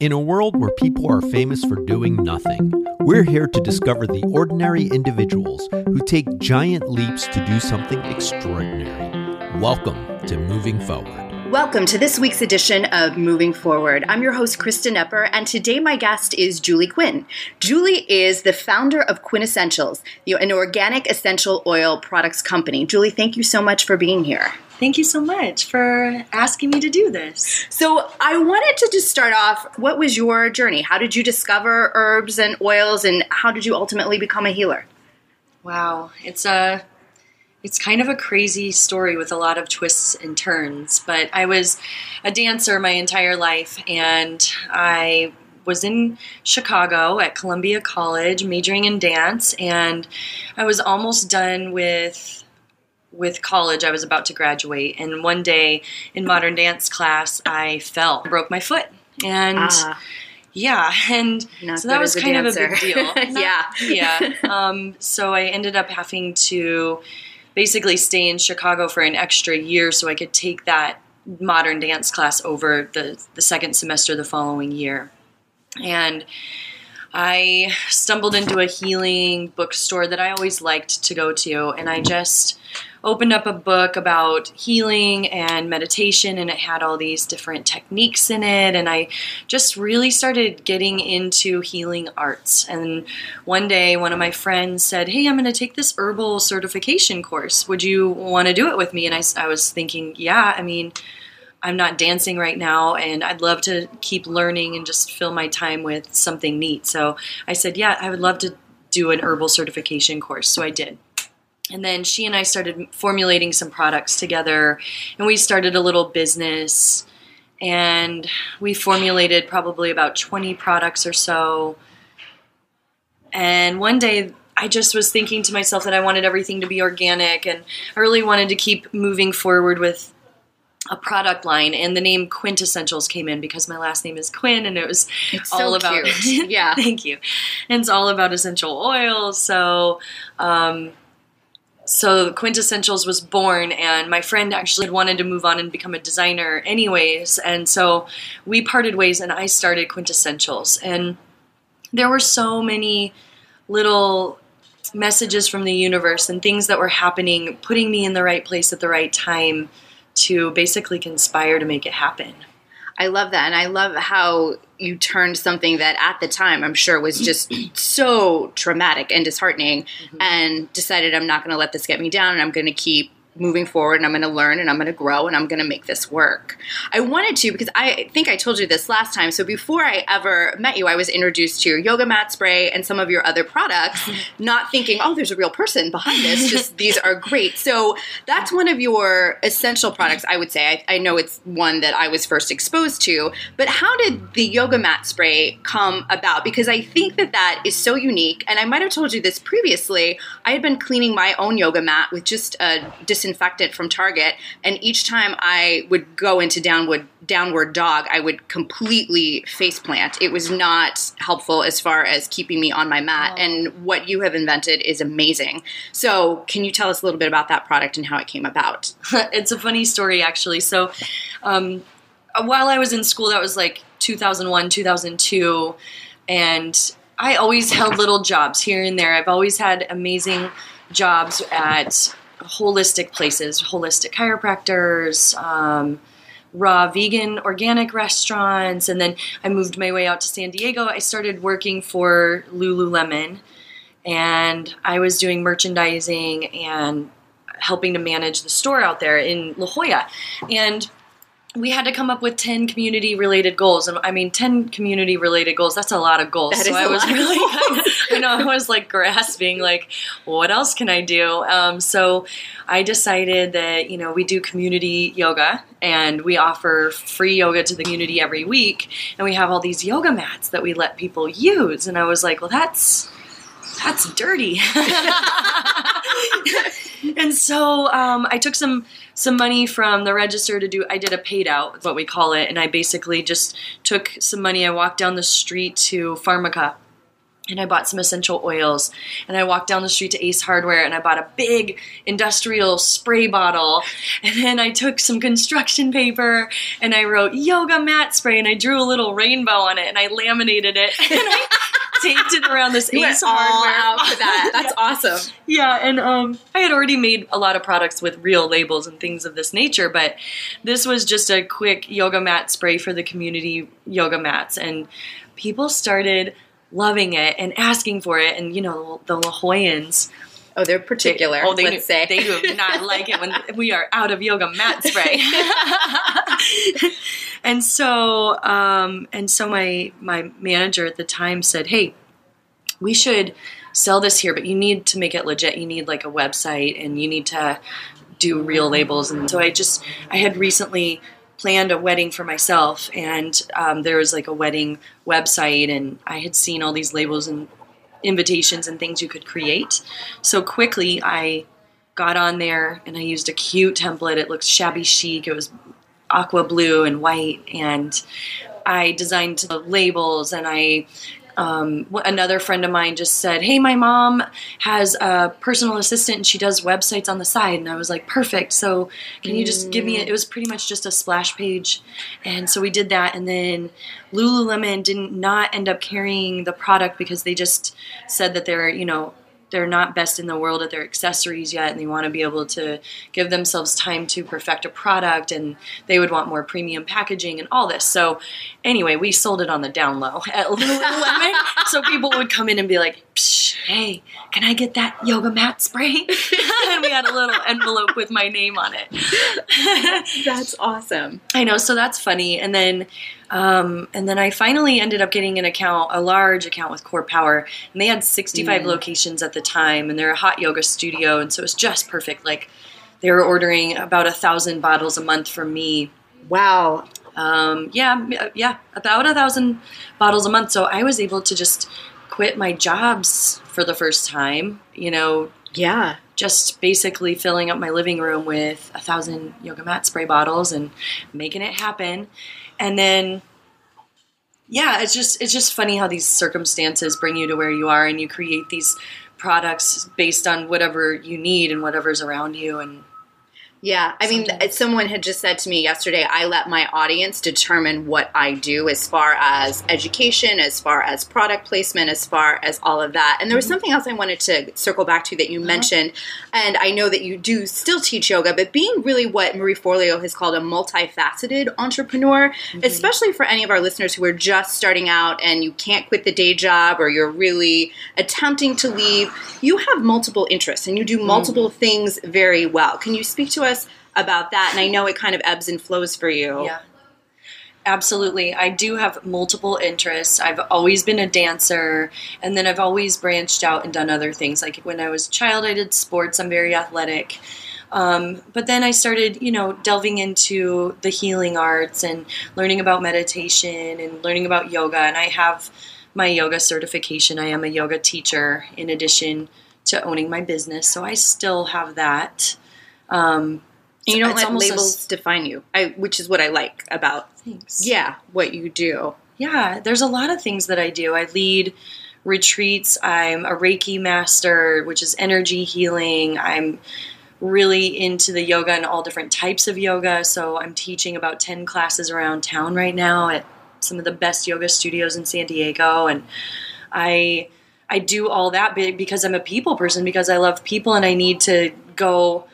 In a world where people are famous for doing nothing, we're here to discover the ordinary individuals who take giant leaps to do something extraordinary. Welcome to Moving Forward. Welcome to this week's edition of Moving Forward. I'm your host, Krista Nepper, and today my guest is Julie Quinn. Julie is the founder of Quintessentials, an organic essential oil products company. Julie, thank you so much for being here. Thank you so much for asking me to do this. So, I wanted to just start off what was your journey? How did you discover herbs and oils, and how did you ultimately become a healer? Wow, it's a it's kind of a crazy story with a lot of twists and turns. But I was a dancer my entire life, and I was in Chicago at Columbia College, majoring in dance, and I was almost done with with college. I was about to graduate, and one day in modern dance class, I fell, broke my foot, and. Ah. Yeah, and so that was kind dancer. of a big deal. Not, yeah, yeah. Um, so I ended up having to basically stay in Chicago for an extra year so I could take that modern dance class over the, the second semester the following year. And I stumbled into a healing bookstore that I always liked to go to, and I just opened up a book about healing and meditation, and it had all these different techniques in it. And I just really started getting into healing arts. And one day, one of my friends said, Hey, I'm going to take this herbal certification course. Would you want to do it with me? And I, I was thinking, Yeah, I mean, I'm not dancing right now and I'd love to keep learning and just fill my time with something neat. So I said, Yeah, I would love to do an herbal certification course. So I did. And then she and I started formulating some products together and we started a little business and we formulated probably about 20 products or so. And one day I just was thinking to myself that I wanted everything to be organic and I really wanted to keep moving forward with a product line and the name quintessentials came in because my last name is quinn and it was it's all so about yeah. Thank you. And it's all about essential oils so um, so quintessentials was born and my friend actually wanted to move on and become a designer anyways and so we parted ways and i started quintessentials and there were so many little messages from the universe and things that were happening putting me in the right place at the right time to basically conspire to make it happen. I love that. And I love how you turned something that at the time I'm sure was just so traumatic and disheartening mm-hmm. and decided I'm not going to let this get me down and I'm going to keep moving forward and I'm going to learn and I'm going to grow and I'm going to make this work. I wanted to because I think I told you this last time. So before I ever met you, I was introduced to your yoga mat spray and some of your other products, not thinking, oh, there's a real person behind this. Just these are great. So that's one of your essential products, I would say. I, I know it's one that I was first exposed to, but how did the yoga mat spray come about? Because I think that that is so unique. And I might have told you this previously. I had been cleaning my own yoga mat with just a disinfectant disinfectant from Target, and each time I would go into downward downward dog, I would completely face plant. It was not helpful as far as keeping me on my mat. Oh. And what you have invented is amazing. So, can you tell us a little bit about that product and how it came about? it's a funny story, actually. So, um, while I was in school, that was like 2001, 2002, and I always held little jobs here and there. I've always had amazing jobs at holistic places, holistic chiropractors, um, raw vegan organic restaurants, and then I moved my way out to San Diego. I started working for Lululemon, and I was doing merchandising and helping to manage the store out there in La Jolla, and we had to come up with 10 community related goals and i mean 10 community related goals that's a lot of goals. That so i was really kind of, i know i was like grasping like what else can i do? Um, so i decided that you know we do community yoga and we offer free yoga to the community every week and we have all these yoga mats that we let people use and i was like well that's that's dirty and so um, i took some some money from the register to do I did a paid out, what we call it, and I basically just took some money. I walked down the street to Pharmaca and I bought some essential oils. And I walked down the street to Ace Hardware and I bought a big industrial spray bottle. And then I took some construction paper and I wrote yoga mat spray and I drew a little rainbow on it and I laminated it and I taped it around this You Ace all Hardware. out for that. That's awesome. Yeah, and um, I had already made a lot of products with real labels and things of this nature, but this was just a quick yoga mat spray for the community yoga mats, and people started loving it and asking for it. And you know, the La Jollans, Oh, they're particular. oh, they let's do, say they do not like it when we are out of yoga mat spray. and so, um, and so my my manager at the time said, "Hey, we should sell this here, but you need to make it legit. You need like a website and you need to do real labels. And so I just, I had recently planned a wedding for myself and um, there was like a wedding website and I had seen all these labels and invitations and things you could create. So quickly I got on there and I used a cute template. It looked shabby chic. It was aqua blue and white and I designed the labels and I um, another friend of mine just said, "Hey, my mom has a personal assistant and she does websites on the side." And I was like, "Perfect. So can you just give me it?" It was pretty much just a splash page, and so we did that. And then Lululemon didn't not end up carrying the product because they just said that they're you know they're not best in the world at their accessories yet and they want to be able to give themselves time to perfect a product and they would want more premium packaging and all this. So anyway we sold it on the down low at lululemon so people would come in and be like Psh, hey can i get that yoga mat spray and we had a little envelope with my name on it that's awesome. I know, so that's funny. And then, um, and then I finally ended up getting an account, a large account with CorePower, and they had 65 locations at the time, and they're a hot yoga studio, and so it was just perfect. Like they were ordering about a thousand bottles a month from me. Wow. Um, yeah, yeah, about a thousand bottles a month. So I was able to just quit my jobs for the first time. You know, Yeah. just basically filling up my living room with a thousand yoga mat spray bottles and making it happen. And then yeah, it's just it's just funny how these circumstances bring you to where you are and you create these products based on whatever you need and whatever's around you and Yeah, I mean, Sometimes. someone had just said to me yesterday, I let my audience determine what I do as far as education, as far as product placement, as far as all of that. And there was mm-hmm. something else I wanted to circle back to that you uh-huh. mentioned. And I know that you do still teach yoga, but being really what Marie Forleo has called a multifaceted entrepreneur, mm-hmm. especially for any of our listeners who are just starting out and you can't quit the day job or you're really attempting to leave, you have multiple interests and you do multiple mm-hmm. things very well. Can you speak to us about that? And I know it kind of ebbs and flows for you. Yeah. Absolutely. I do have multiple interests. I've always been a dancer, and then I've always branched out and done other things. Like when I was a child, I did sports, I'm very athletic. Um, but then I started, you know, delving into the healing arts and learning about meditation and learning about yoga. And I have my yoga certification. I am a yoga teacher in addition to owning my business. So I still have that. Um, And you don't let a labels define you, I, which is what I like about thanks. yeah what you do. Yeah, there's a lot of things that I do. I lead retreats. I'm a Reiki master, which is energy healing. I'm really into the yoga and all different types of yoga. So I'm teaching about 10 classes around town right now at some of the best yoga studios in San Diego and I I do all that because I'm a people person because I love people and I need to go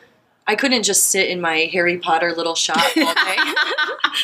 I couldn't just sit in my Harry Potter little shop all day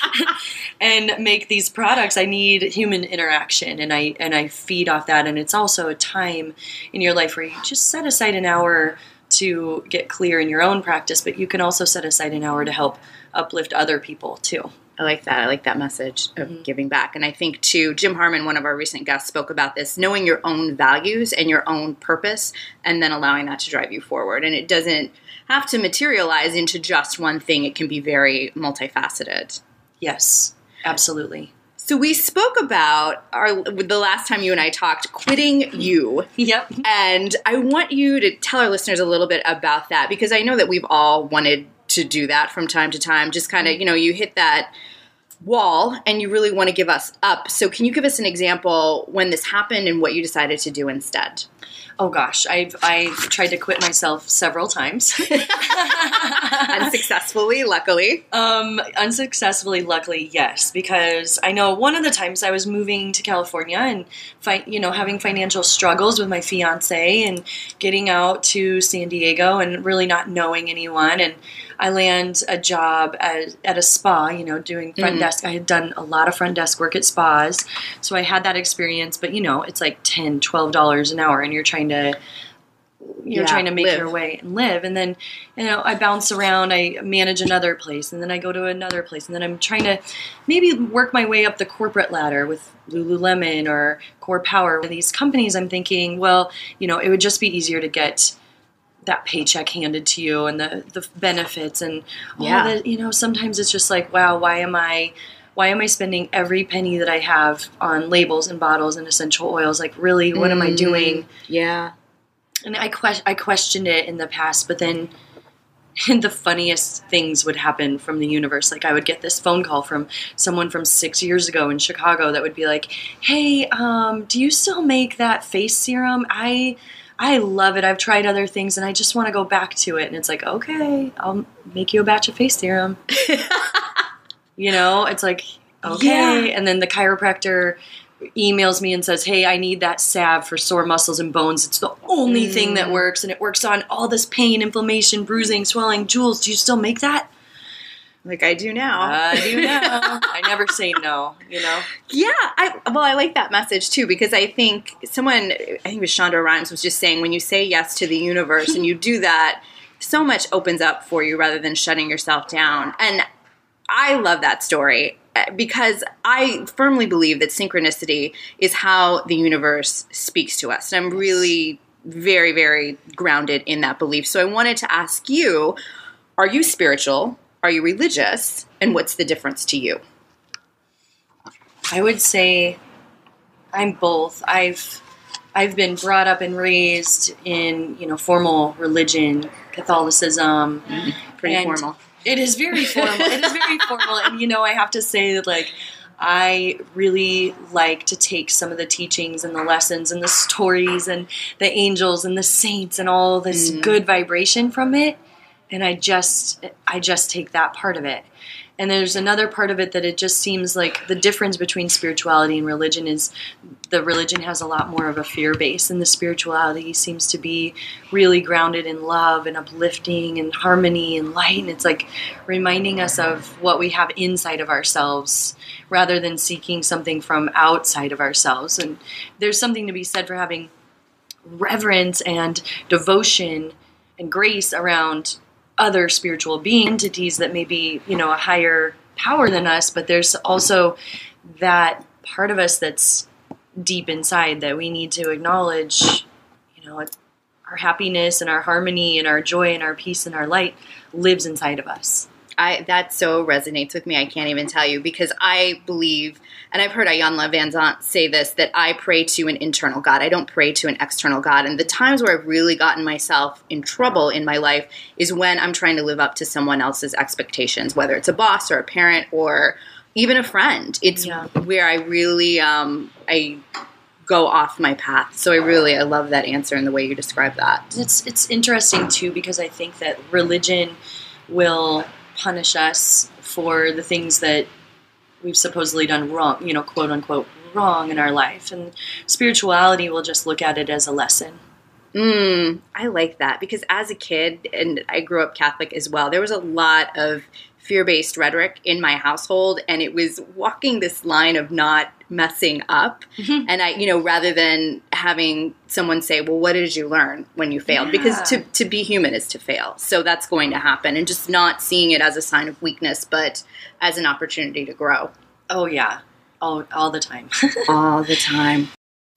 and make these products. I need human interaction and I and I feed off that and it's also a time in your life where you just set aside an hour to get clear in your own practice, but you can also set aside an hour to help uplift other people too. I like that. I like that message of Mm-hmm. giving back. And I think too, Jim Harmon, one of our recent guests, spoke about this: knowing your own values and your own purpose, and then allowing that to drive you forward. And it doesn't have to materialize into just one thing. It can be very multifaceted. Yes, absolutely. So we spoke about our the last time you and I talked, quitting you. Yep. And I want you to tell our listeners a little bit about that because I know that we've all wanted to do that from time to time. Just kind of, you know, you hit that wall and you really want to give us up. So, can you give us an example when this happened and what you decided to do instead? Oh gosh, I've I've tried to quit myself several times. Unsuccessfully, luckily. Um, unsuccessfully, luckily, yes, because I know one of the times I was moving to California and fi- you know having financial struggles with my fiance and getting out to San Diego and really not knowing anyone and I land a job at, at a spa, you know, doing front Mhm. desk. I had done a lot of front desk work at spas, so I had that experience. But you know, it's like 10 dollars an hour, and you're trying to you're Yeah, trying to make live. your way and live. And then you know, I bounce around. I manage another place, and then I go to another place, and then I'm trying to maybe work my way up the corporate ladder with Lululemon or CorePower. These companies, I'm thinking, well, you know, it would just be easier to get that paycheck handed to you and the the benefits and all Yeah. that you know sometimes it's just like wow why am i why am i spending every penny that i have on labels and bottles and essential oils like really what am i Mm. doing Yeah. and i que- i questioned it in the past but then and the funniest things would happen from the universe like i would get this phone call from someone from six years ago in chicago that would be like hey um, do you still make that face serum i i love it. I've tried other things and i just want to go back to it and it's like okay i'll make you a batch of face serum. You know it's like okay. Yeah. and then the chiropractor emails me and says hey i need that salve for sore muscles and bones. It's the only thing that Mm. works and it works on all this pain inflammation bruising swelling jules do you still make that Like I do now. i do now i never say no you know Yeah, I well, I like that message too because I think someone, I think it was Shonda Rhimes, was just saying when you say yes to the universe and you do that, so much opens up for you rather than shutting yourself down. And I love that story uh, because I firmly believe that synchronicity is how the universe speaks to us. And I'm really very, very grounded in that belief. So I wanted to ask you are you spiritual? Are you religious? And what's the difference to you? I would say I'm both. I've I've been brought up and raised in you know formal religion, Catholicism. Pretty And- formal. It is very formal. it is very formal, and you know I have to say that like I really like to take some of the teachings and the lessons and the stories and the angels and the saints and all this Mm. good vibration from it, and I just I just take that part of it. And there's another part of it that it just seems like the difference between spirituality and religion is the religion has a lot more of a fear base, and the spirituality seems to be really grounded in love and uplifting and harmony and light. And it's like reminding us of what we have inside of ourselves rather than seeking something from outside of ourselves. And there's something to be said for having reverence and devotion and grace around other spiritual being entities that may be, you know, a higher power than us, but there's also that part of us that's deep inside that we need to acknowledge, you know, our happiness and our harmony and our joy and our peace and our light lives inside of us. I that so resonates with me. I can't even tell you because I believe, and I've heard Iyanla Vanzant say this that I pray to an internal God. I don't pray to an external God. And the times where I've really gotten myself in trouble in my life is when I'm trying to live up to someone else's expectations, whether it's a boss or a parent or even a friend. It's Yeah. where I really um, I go off my path. So I really I love that answer and the way you describe that. It's it's interesting too because I think that religion will punish us for the things that we've supposedly done wrong, you know, quote unquote wrong in our life, and spirituality will just look at it as a lesson. Mm, I like that because as a kid, and I grew up Catholic as well, there was a lot of fear based rhetoric in my household, and it was walking this line of not messing up. Mhm. And I, you know, rather than having someone say, Well, what did you learn when you failed? Because to, to be human is to fail. So that's going to happen, and just not seeing it as a sign of weakness, but as an opportunity to grow Oh yeah, all all the time. all the time.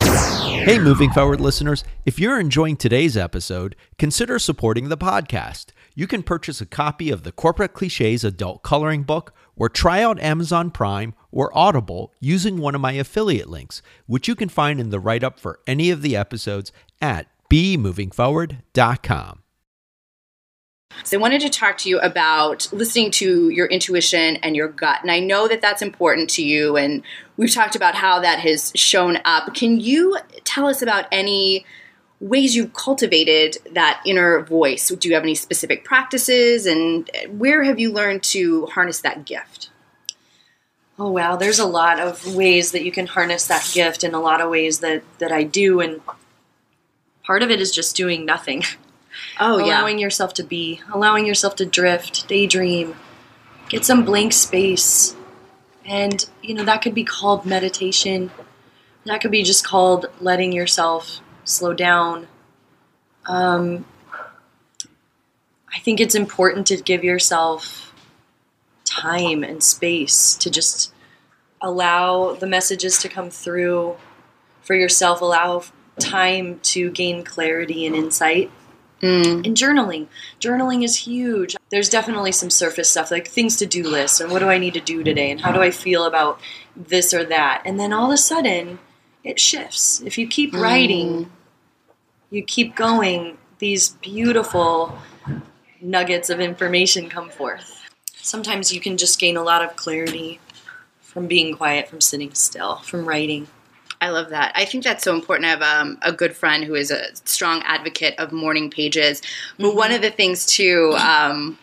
Hey, moving forward listeners, if you're enjoying today's episode, consider supporting the podcast. You can purchase a copy of the Corporate Cliches Adult Coloring Book or try out Amazon Prime or Audible using one of my affiliate links, which you can find in the write up for any of the episodes at bemovingforward.com. So I wanted to talk to you about listening to your intuition and your gut. And I know that that's important to you. And we've talked about how that has shown up. Can you tell us about any ways you've cultivated that inner voice? Do you have any specific practices? And where have you learned to harness that gift? Oh wow, there's a lot of ways that you can harness that gift and a lot of ways that that I do and part of it is just doing nothing. Oh allowing yeah. yourself to be, allowing yourself to drift, daydream, get some blank space. And you know, that could be called meditation. That could be just called letting yourself slow down. Um, I think it's important to give yourself time and space to just allow the messages to come through for yourself, allow time to gain clarity and insight. Mm. And journaling. Journaling is huge. There's definitely some surface stuff like things to do lists and what do I need to do today and how do I feel about this or that. And then all of a sudden, it shifts. If you keep writing, you keep going, these beautiful nuggets of information come forth. Sometimes you can just gain a lot of clarity from being quiet, from sitting still, from writing. I love that. I think that's so important. I have um, a good friend who is a strong advocate of morning pages. But one of the things, too, um,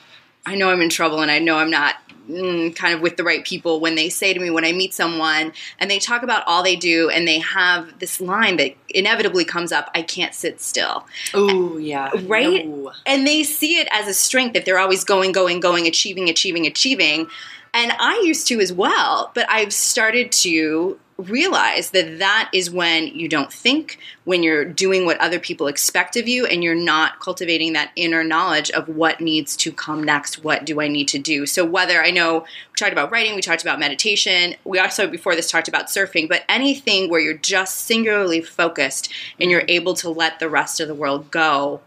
I know I'm in trouble and I know I'm not mm, kind of with the right people when they say to me when I meet someone and they talk about all they do and they have this line that inevitably comes up I can't sit still. Oh, yeah. Right? No. And they see it as a strength if they're always going, going, going, achieving, achieving, achieving. And I used to as well, but I've started to realize that that is when you don't think, when you're doing what other people expect of you, and you're not cultivating that inner knowledge of what needs to come next. What do I need to do? So, whether I know we talked about writing, we talked about meditation, we also before this talked about surfing, but anything where you're just singularly focused and you're mm-hmm. able to let the rest of the world go.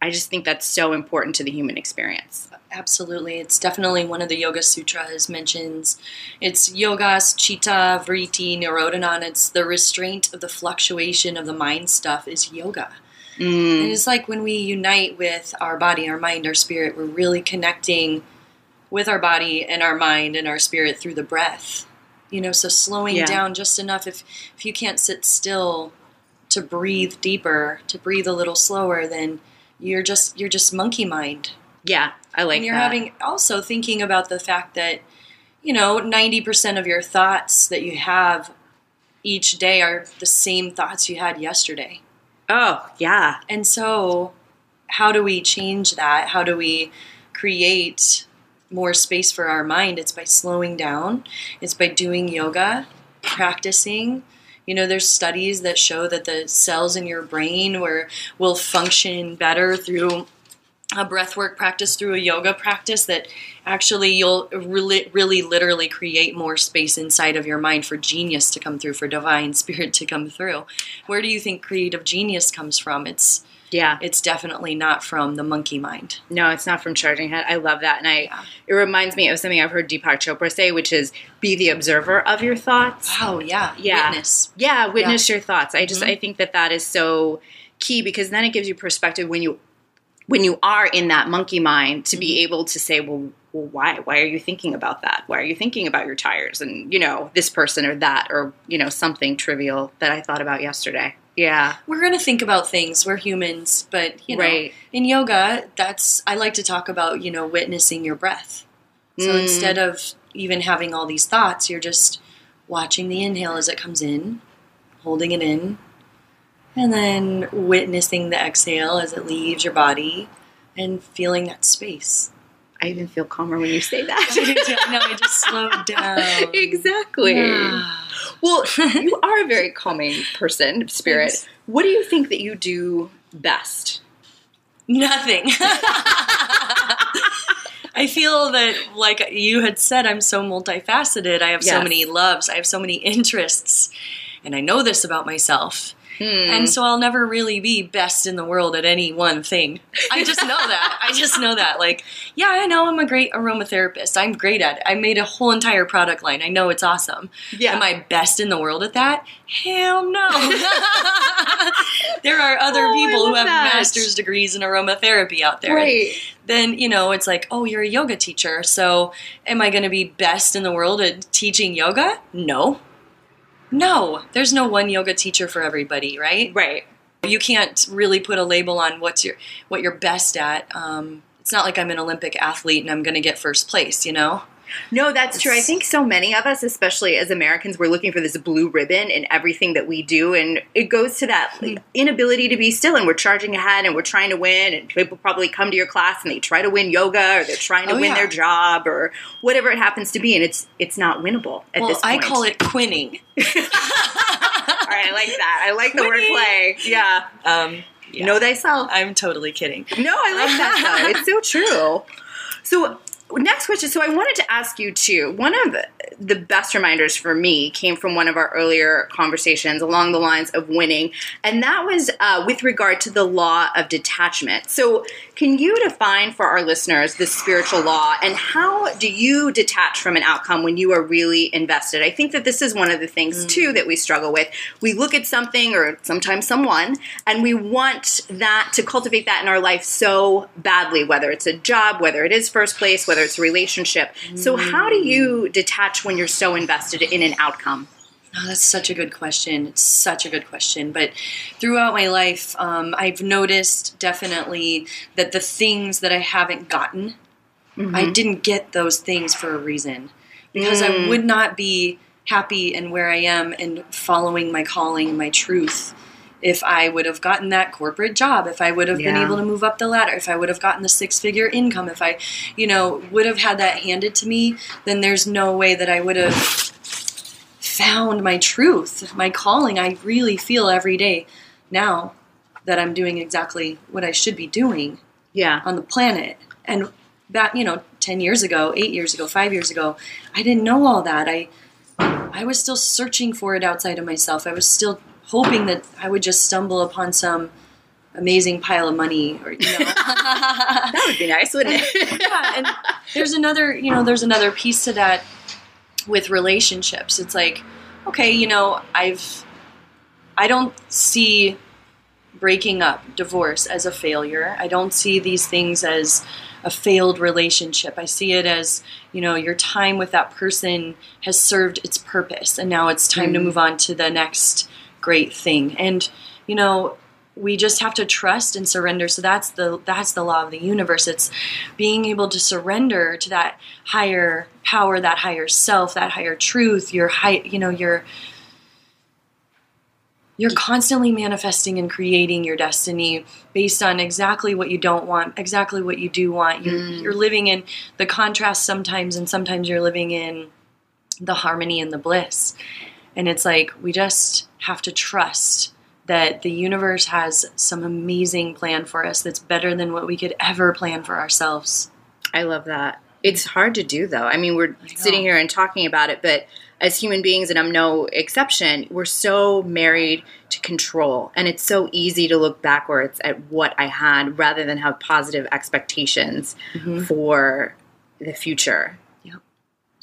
I just think that's so important to the human experience. Absolutely. It's definitely one of the Yoga Sutras mentions. It's yogas, chitta, vritti, nirodhanan. It's the restraint of the fluctuation of the mind stuff is yoga. Mm. And it's like when we unite with our body, our mind, our spirit, we're really connecting with our body and our mind and our spirit through the breath. You know, so slowing Yeah. down just enough if if you can't sit still to breathe deeper, to breathe a little slower, then you're just you're just monkey mind Yeah, I like and you're that. having also thinking about the fact that you know 90% of your thoughts that you have each day are the same thoughts you had yesterday. Oh, yeah. and so how do we change that? How do we create more space for our mind? It's by slowing down. It's by doing yoga practicing. You know there's studies that show that the cells in your brain were, will function better through a breathwork practice through a yoga practice that actually you'll really, really literally create more space inside of your mind for genius to come through for divine spirit to come through where do you think creative genius comes from it's Yeah. it's definitely not from the monkey mind No, it's not from Charging Head. I love that. And I it reminds me of something I've heard Deepak Chopra say, which is be the observer of your thoughts. oh yeah Yeah. witness Yeah, witness your thoughts. I just Mhm. I think that that is so key because then it gives you perspective when you when you are in that monkey mind to be able to say, well, well, why? Why are you thinking about that? Why are you thinking about your tires and you know this person or that or you know something trivial that I thought about yesterday? Yeah, we're going to think about things we're humans but you know Right. in yoga that's i like to talk about you know witnessing your breath so Mm. instead of even having all these thoughts you're just watching the inhale as it comes in holding it in and then witnessing the exhale as it leaves your body and feeling that space I even feel calmer when you say that. no i just slowed down exactly. Yeah. Well, you are a very calming person, spirit. Thanks. What do you think that you do best? Nothing. I feel that, like you had said, I'm so multifaceted. I have so many loves. I have so many interests. And I know this about myself. Hmm. And so I'll never really be best in the world at any one thing. I just know that. I just know that. Like, yeah, I know I'm a great aromatherapist. I'm great at it. I made a whole entire product line. I know it's awesome. Yeah. Am I best in the world at that? Hell no. there are other Oh, people who have that. master's degrees in aromatherapy out there. Right. Then, you know, it's like, oh, you're a yoga teacher. So am I going to be best in the world at teaching yoga? No. No. There's no one yoga teacher for everybody, right? Right. You can't really put a label on what's your what you're best at. Um, it's not like I'm an Olympic athlete and I'm going to get first place, you know? No, that's true. I think so many of us, especially as Americans, we're looking for this blue ribbon in everything that we do. And it goes to that like, inability to be still. And we're charging ahead and we're trying to win. And people probably come to your class and they try to win yoga or they're trying to Oh, win yeah. their job or whatever it happens to be. And it's it's not winnable at well, this point. I call it quinning. All right, I like that. I like the wordplay. Yeah. Um, yeah. Know thyself. I'm totally kidding. No, I like that though. It's so true. So next question. So I wanted to ask you too. One of the best reminders for me came from one of our earlier conversations along the lines of winning, and that was uh, with regard to the law of detachment. So can you define for our listeners the spiritual law, and how do you detach from an outcome when you are really invested? I think that this is one of the things too that we struggle with. We look at something or sometimes someone, and we want that to cultivate that in our life so badly, whether it's a job, whether it is first place, whether it's a relationship. So, how do you detach when you're so invested in an outcome? Oh, that's such a good question. It's such a good question. But throughout my life, um, I've noticed definitely that the things that I haven't gotten, I didn't get those things for a reason. Because I would not be happy in where I am and following my calling, my truth, if I would have gotten that corporate job, if I would have been able to move up the ladder, if I would have gotten the six figure income, if I, you know, would have had that handed to me, then there's no way that I would have found my truth, my calling. I really feel every day now that I'm doing exactly what I should be doing Yeah. on the planet. And back, you know, 10 years ago, 8 years ago, 5 years ago, I didn't know all that. I I was still searching for it outside of myself. I was still hoping that I would just stumble upon some amazing pile of money or you know. That would be nice, wouldn't it? yeah, and there's another, you know, there's another piece to that with relationships. It's like, okay, you know, I've I don't see breaking up, divorce as a failure. I don't see these things as a failed relationship. I see it as, you know, your time with that person has served its purpose and now it's time to mm. move on to the next great thing. And, you know, we just have to trust and surrender. So that's the that's the law of the universe. It's being able to surrender to that higher power, that higher self, that higher truth, your high, you know, your you're constantly manifesting and creating your destiny based on exactly what you don't want, exactly what you do want. You're, mm. you're living in the contrast sometimes, and sometimes you're living in the harmony and the bliss. And it's like we just have to trust that the universe has some amazing plan for us that's better than what we could ever plan for ourselves. I love that. It's hard to do though. I mean, we're know. sitting here and talking about it, but as human beings, and I'm no exception, we're so married to control. And it's so easy to look backwards at what I had rather than have positive expectations mm-hmm. for the future.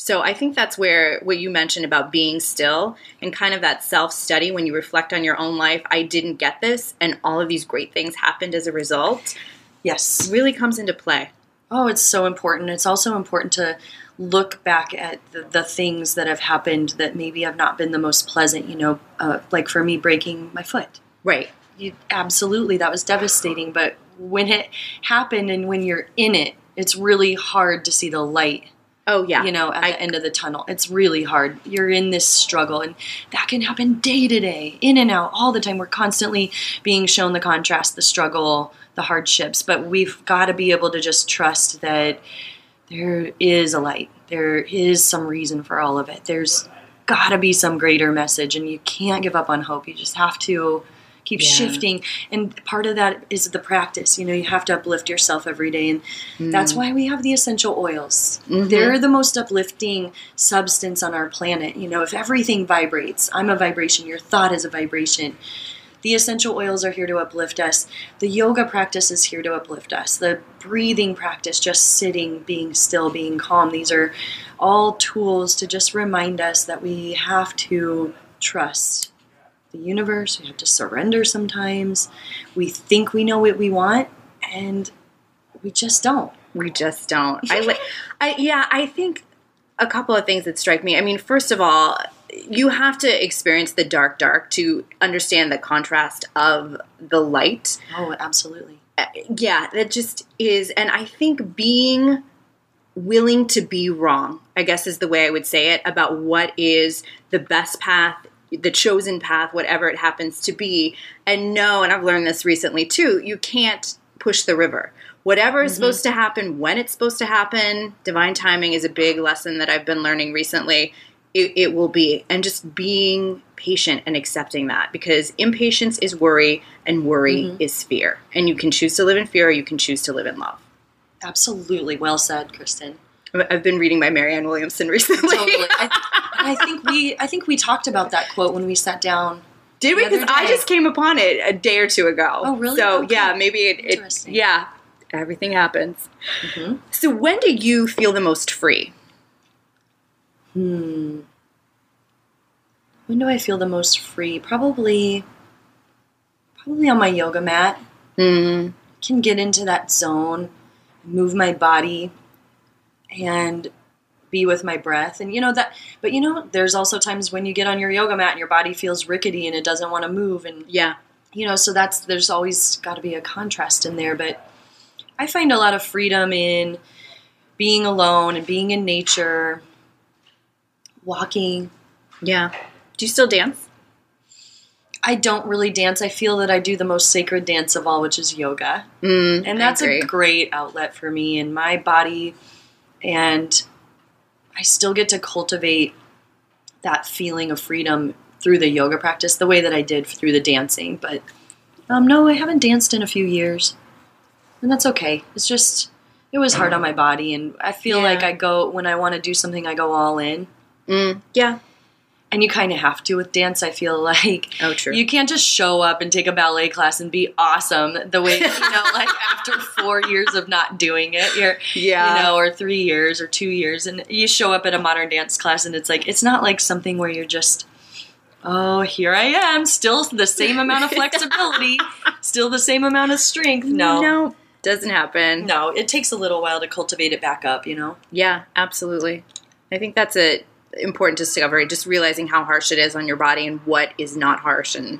So I think that's where what you mentioned about being still and kind of that self study when you reflect on your own life. I didn't get this, and all of these great things happened as a result. Yes. Really comes into play. Oh, it's so important. It's also important to look back at the, the things that have happened that maybe have not been the most pleasant. You know, uh, like for me, breaking my foot. Right. You, absolutely, that was devastating. But when it happened and when you're in it, it's really hard to see the light. Oh yeah. You know, at I- the end of the tunnel, it's really hard. You're in this struggle, and that can happen day to day, in and out, all the time. We're constantly being shown the contrast, the struggle, the hardships, but we've got to be able to just trust that there is a light. There is some reason for all of it. There's got to be some greater message, and you can't give up on hope. You just have to keep Yeah. shifting. And part of that is the practice. You know, you have to uplift yourself every day, and that's mm. why we have the essential oils. Mm-hmm. They're the most uplifting substance on our planet. You know, if everything vibrates, I'm a vibration. Your thought is a vibration. The essential oils are here to uplift us. The yoga practice is here to uplift us. The breathing practice, just sitting, being still, being calm, these are all tools to just remind us that we have to trust the universe. We have to surrender sometimes. We think we know what we want, and we just don't. We just don't. I like. I yeah. I think a couple of things that strike me. I mean, first of all, you have to experience the dark, dark to understand the contrast of the light. Oh, absolutely. Uh, yeah, that just is. And I think being willing to be wrong, I guess is the way I would say it, about what is the best path, the chosen path, whatever it happens to be. And no, and I've learned this recently too, you can't push the river. Whatever is mm-hmm. supposed to happen, when it's supposed to happen, divine timing is a big lesson that I've been learning recently. It, it will be. And just being patient and accepting that because impatience is worry and worry mm-hmm. is fear. And you can choose to live in fear or you can choose to live in love. Absolutely. Well said, Kristen. I've been reading my Marianne Williamson recently. totally. I, I, think we I think we talked about that quote when we sat down. Did we? Because I just came upon it a day or two ago. Oh, really? So okay. yeah, maybe it, it. Yeah, everything happens. Mm-hmm. So when do you feel the most free? Hmm. When do I feel the most free? Probably. Probably on my yoga mat. Mm. Can get into that zone move my body and be with my breath and you know that but you know there's also times when you get on your yoga mat and your body feels rickety and it doesn't want to move and yeah you know so that's there's always got to be a contrast in there but i find a lot of freedom in being alone and being in nature walking yeah do you still dance I don't really dance. I feel that I do the most sacred dance of all, which is yoga. Mm, and that's a great outlet for me and my body. And I still get to cultivate that feeling of freedom through the yoga practice the way that I did through the dancing. But um, no, I haven't danced in a few years. And that's okay. It's just, it was hard on my body. And I feel yeah. like I go, when I want to do something, I go all in. Mm, yeah and you kind of have to with dance i feel like oh true you can't just show up and take a ballet class and be awesome the way you know like after four years of not doing it you're yeah you know or three years or two years and you show up at a modern dance class and it's like it's not like something where you're just oh here i am still the same amount of flexibility still the same amount of strength no no doesn't happen no it takes a little while to cultivate it back up you know yeah absolutely i think that's a important discovery, just realizing how harsh it is on your body and what is not harsh and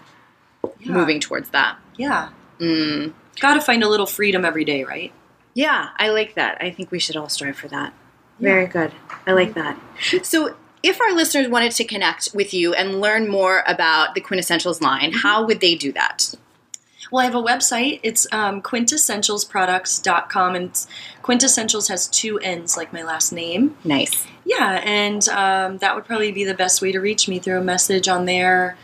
yeah. moving towards that. Yeah. Mm. Got to find a little freedom every day, right? Yeah, I like that. I think we should all strive for that. Yeah. Very good. I like that. So, if our listeners wanted to connect with you and learn more about the Quintessentials line, mm-hmm. how would they do that? Well, I have a website. It's um, quintessentialsproducts.com, and quintessentials has two N's, like my last name. Nice. Yeah, and um, that would probably be the best way to reach me through a message on there.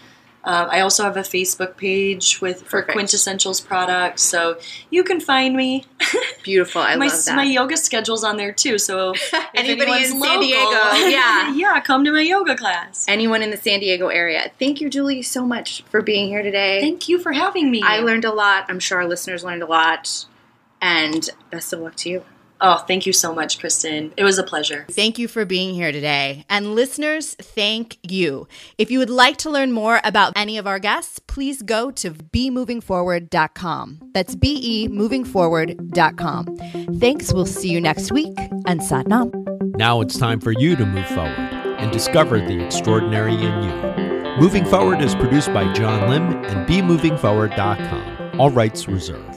Uh, I also have a Facebook page with for Quintessentials products, so you can find me. Beautiful, I my, love that. My yoga schedule's on there too, so anybody in local, San Diego, yeah, yeah, come to my yoga class. Anyone in the San Diego area. Thank you, Julie, so much for being here today. Thank you for having me. I learned a lot. I'm sure our listeners learned a lot, and best of luck to you. Oh, thank you so much, Kristen. It was a pleasure. Thank you for being here today. And listeners, thank you. If you would like to learn more about any of our guests, please go to bemovingforward.com. That's B E movingforward.com. Thanks. We'll see you next week. And Satnam. Now it's time for you to move forward and discover the extraordinary in you. Moving Forward is produced by John Lim and bemovingforward.com. All rights reserved.